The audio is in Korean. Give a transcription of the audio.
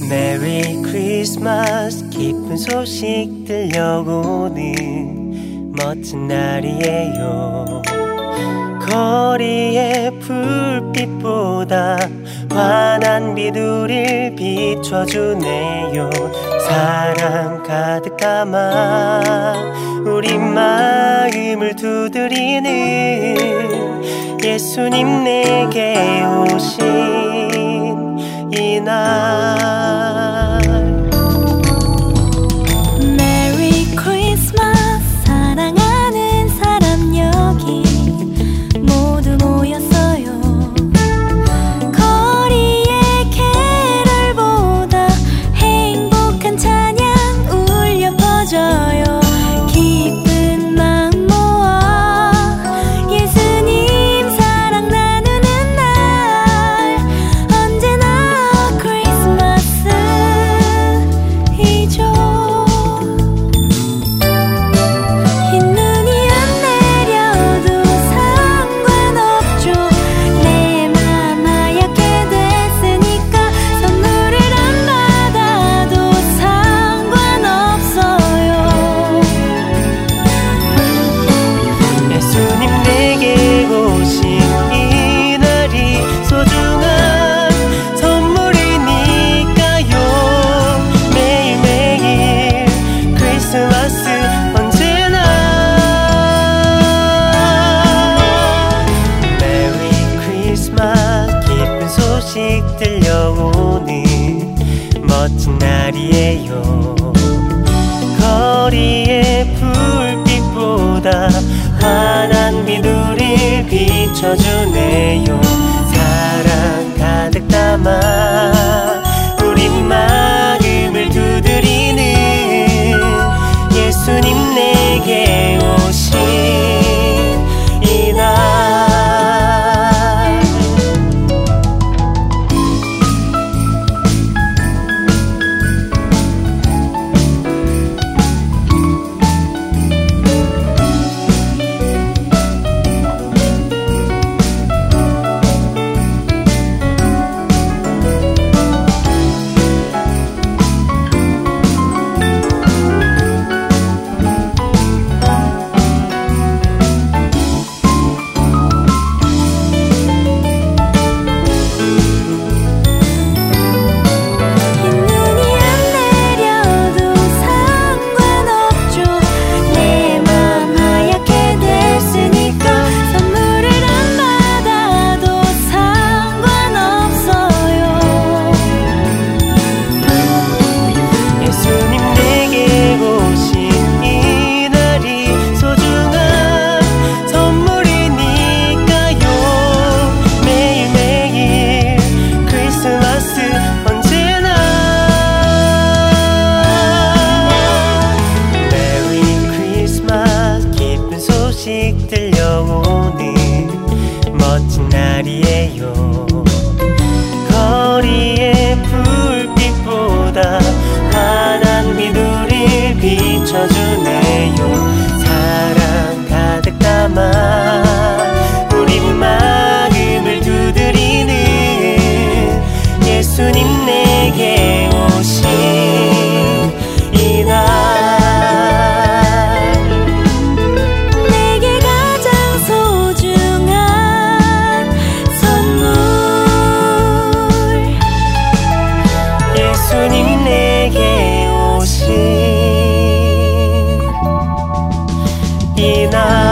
메리 크리스마스 기쁜 소식 들려오는 멋진 날이에요. 거리의 불빛보다 환한 비둘이를 비춰주네요. 사랑 가득 담아 우리 마음을 두드리는 예수님 내게 오신 이날. 멋진 날이에요. 거리의 불빛보다 환한 미도를 비춰주네요. aşıktır 你那